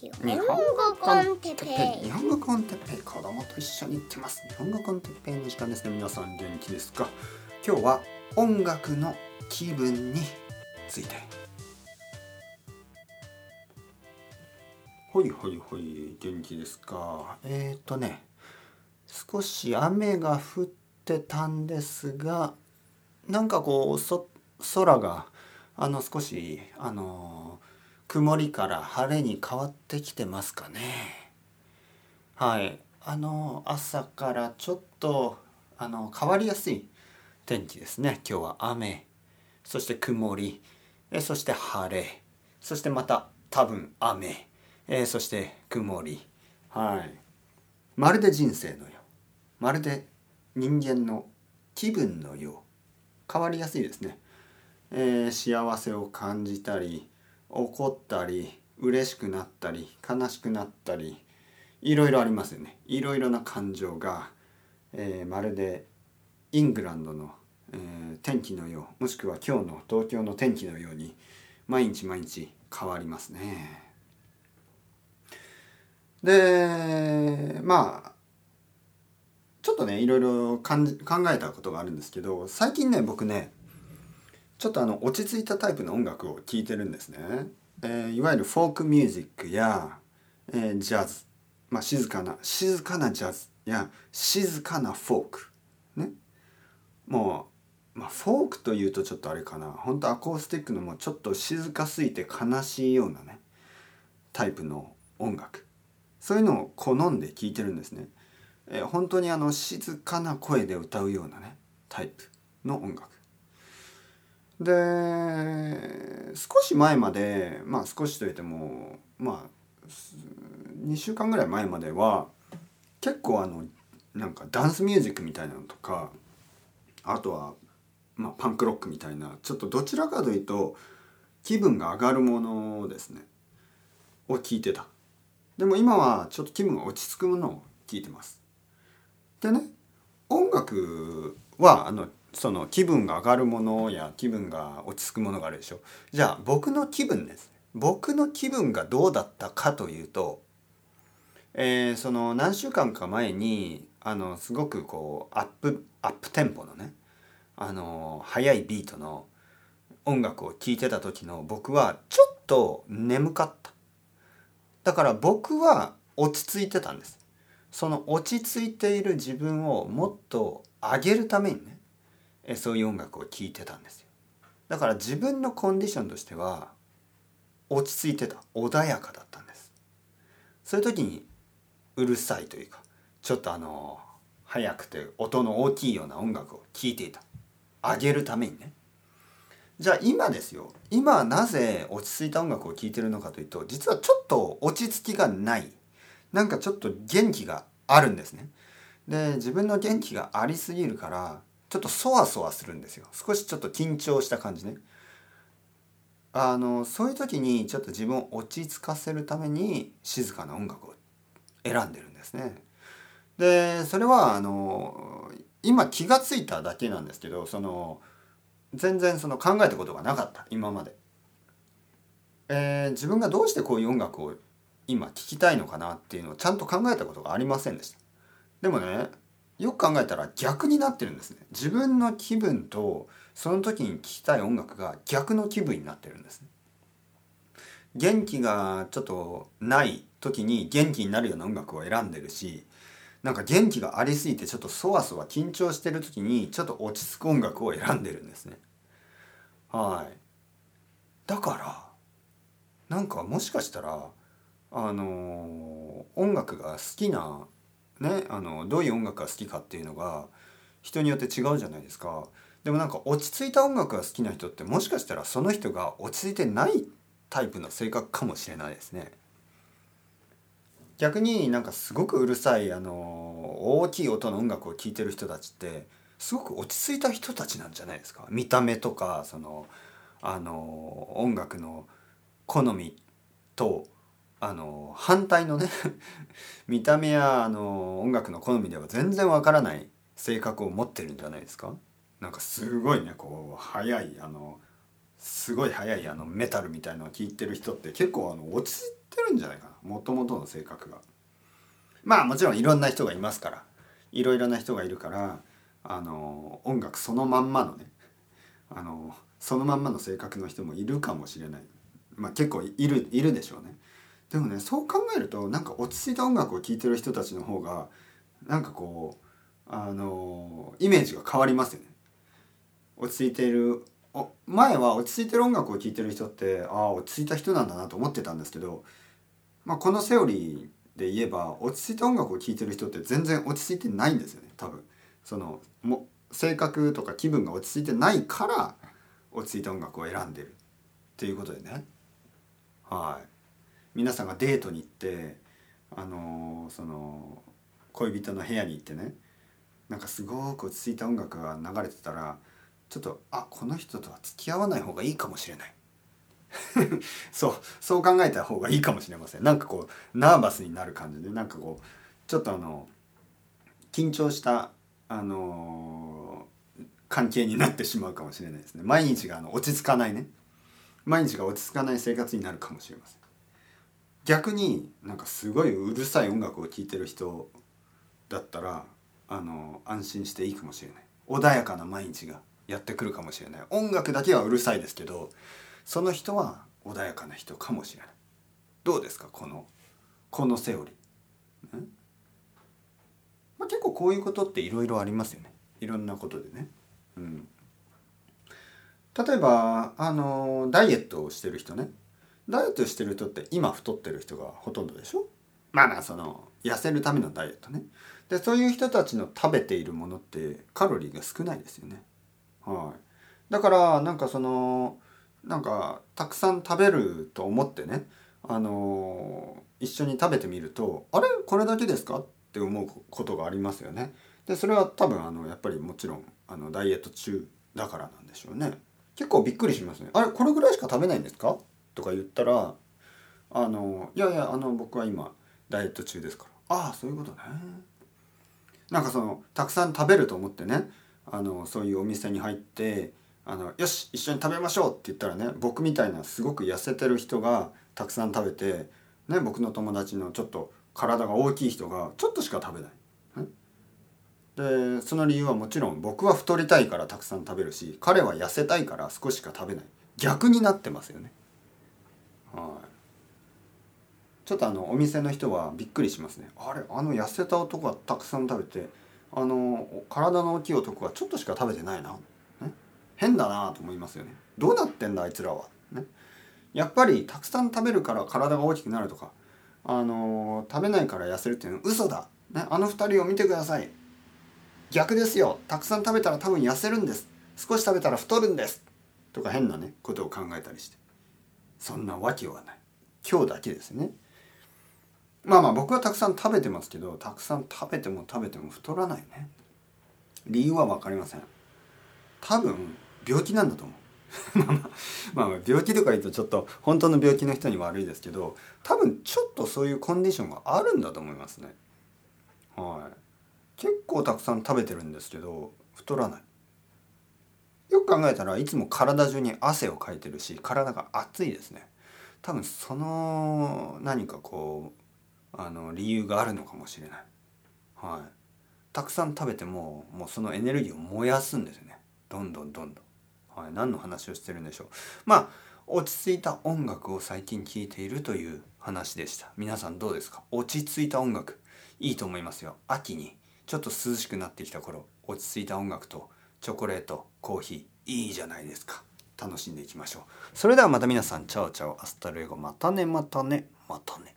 日本語コンテッペイ。日本語コンテッペイ。子供と一緒に行ってます。日本語コンテッペイの時間ですね。皆さん元気ですか？今日は音楽の気分について。ほいほいほい元気ですか？えっ、ー、とね少し雨が降ってたんですがなんかこうそ空があの少しあの曇りから晴れに変わってきてますかね。はい。あの朝からちょっとあの変わりやすい天気ですね。今日は雨。そして曇り。えそして晴れ。そしてまた多分雨。えそして曇り。はい。まるで人生のよう。まるで人間の気分のよう。変わりやすいですね、えー、幸せを感じたり怒ったり嬉しくなったり悲しくなったりいろいろありますよねいろいろな感情が、えー、まるでイングランドの、えー、天気のようもしくは今日の東京の天気のように毎日毎日変わりますね。でまあちょっとねいろいろ考えたことがあるんですけど最近ね僕ねちょっとあの落ち着いたタイプの音楽を聴いてるんですね。えー、いわゆるフォークミュージックや、えー、ジャズ、まあ、静かな静かなジャズや静かなフォークねもう、まあ、フォークというとちょっとあれかな本当アコースティックのもちょっと静かすぎて悲しいようなねタイプの音楽そういうのを好んで聴いてるんですね。えー、本当にあの静かな声で歌うようなねタイプの音楽。で少し前までまあ少しといってもまあ2週間ぐらい前までは結構あのなんかダンスミュージックみたいなのとかあとは、まあ、パンクロックみたいなちょっとどちらかというと気分が上がるものですね。を聞いてた。でも今はちょっと気分が落ち着くものを聞いてます。でね音楽はあのその気分が上がるものや気分が落ち着くものがあるでしょ。じゃあ僕の気分です僕の気分がどうだったかというと、えー、その何週間か前にあのすごくこうアップアップテンポのねあの速いビートの音楽を聴いてた時の僕はちょっと眠かった。だから僕は落ち着いてたんです。その落ち着いている自分をもっと上げるためにねそういう音楽を聴いてたんですよ。だから自分のコンディションとしては落ち着いてた穏やかだったんです。そういう時にうるさいというかちょっとあの速くて音の大きいような音楽を聴いていた。上げるためにね。じゃあ今ですよ。今なぜ落ち着いた音楽を聴いてるのかというと実はちょっと落ち着きがない。なんかちょっと元気があるんですね。で自分の元気がありすぎるからちょっとそわそわするんですよ。少しちょっと緊張した感じね。あのそういう時にちょっと自分を落ち着かせるために静かな音楽を選んでるんですね。でそれはあの今気が付いただけなんですけどその全然その考えたことがなかった。今まで、えー、自分がどうしてこういう音楽を今聴きたいのかなっていうのをちゃんと考えたことがありませんでした。でもねよく考えたら逆になってるんですね。自分の気分とその時に聴きたい音楽が逆の気分になってるんですね。元気がちょっとない時に元気になるような音楽を選んでるしなんか元気がありすぎてちょっとそわそわ緊張してる時にちょっと落ち着く音楽を選んでるんですね。はい。だからなんかもしかしたらあのー、音楽が好きなねあのどういう音楽が好きかっていうのが人によって違うじゃないですか。でもなんか落ち着いた音楽が好きな人ってもしかしたらその人が落ち着いてないタイプの性格かもしれないですね。逆になんかすごくうるさいあの大きい音の音楽を聴いてる人たちってすごく落ち着いた人たちなんじゃないですか。見た目とかそのあの音楽の好みとあの反対のね 見た目やあの音楽の好みでは全然わからない性格を持ってるんじゃないですか？なんかすごいねこう速いあのすごい速いあのメタルみたいのを聴いてる人って結構あの落ちてるんじゃないかな？もともとの性格が。まあもちろんいろんな人がいますからいろいろな人がいるからあの音楽そのまんまのねあのそのまんまの性格の人もいるかもしれない。まあ結構いるいるでしょうね。でもねそう考えるとなんか落ち着いた音楽を聴いてる人たちの方がなんかこうあのイメージが変わりますよね。落ち着いているお前は落ち着いてる音楽を聴いてる人ってああ落ち着いた人なんだなと思ってたんですけど、まあ、このセオリーで言えば落ち着いた音楽を聴いてる人って全然落ち着いてないんですよね多分。そのも性格とか気分が落ち着いてないから落ち着いた音楽を選んでるっていうことでね。はい。皆さんがデートに行ってあのーその恋人の部屋に行ってねなんかすごく落ち着いた音楽が流れてたらちょっとあこの人とは付き合わない方がいいかもしれない。そうそう考えた方がいいかもしれません。なんかこうナーバスになる感じでなんかこうちょっとあの緊張したあのー関係になってしまうかもしれないですね。毎日があの落ち着かないね。毎日が落ち着かない生活になるかもしれません。逆になんかすごいうるさい音楽を聴いてる人だったらあの安心していいかもしれない。穏やかな毎日がやってくるかもしれない。音楽だけはうるさいですけどその人は穏やかな人かもしれない。どうですか？このこのセオリー、まあ、結構こういうことっていろいろありますよね。いろんなことでね。うん。例えばあのダイエットをしてる人ね。ダイエットしてる人って今太ってる人がほとんどでしょ？まあまあその痩せるためのダイエットね。でそういう人たちの食べているものってカロリーが少ないですよね。はい。だからなんかそのなんかたくさん食べると思ってねあの一緒に食べてみるとあれ？これだけですか？って思うことがありますよね。でそれは多分あのやっぱりもちろんあのダイエット中だからなんでしょうね。結構びっくりしますね。あれ？これぐらいしか食べないんですか？とか言ったらあのいやいやあの僕は今ダイエット中ですからああそういうことねなんかそのたくさん食べると思ってねあのそういうお店に入ってあのよし一緒に食べましょうって言ったらね僕みたいなすごく痩せてる人がたくさん食べて、ね、僕の友達のちょっと体が大きい人がちょっとしか食べない。でその理由はもちろん僕は太りたいからたくさん食べるし彼は痩せたいから少ししか食べない逆になってますよね。はいちょっとあのお店の人はびっくりしますね。あれあの痩せた男がたくさん食べてあの体の大きい男がちょっとしか食べてないな、ね、変だなと思いますよね。どうなってんだあいつらは、ね、やっぱりたくさん食べるから体が大きくなるとかあの食べないから痩せるっていうのは嘘だ、ね、あの二人を見てください。逆ですよ。たくさん食べたら多分痩せるんです。少し食べたら太るんです。とか変なねことを考えたりして。そんなわけはない。今日だけですね。まあまあ僕はたくさん食べてますけどたくさん食べても食べても太らないね。理由は分かりません。多分病気なんだと思う。まあまあ病気とか言うとちょっと本当の病気の人に悪いですけど多分ちょっとそういうコンディションがあるんだと思いますね。はい。結構たくさん食べてるんですけど太らない。よく考えたらいつも体中に汗をかいてるし体が熱いですね。多分その何かこうあの理由があるのかもしれない。はい。たくさん食べてももうそのエネルギーを燃やすんですよね。どんどんどんどん。はい。何の話をしてるんでしょう。まあ落ち着いた音楽を最近聴いているという話でした。皆さんどうですか？落ち着いた音楽。いいと思いますよ。秋にちょっと涼しくなってきた頃落ち着いた音楽とチョコレートコーヒーいいじゃないですか。楽しんでいきましょう。それではまた皆さん。チャオチャオ。 Hasta luego。またねまたねまたね。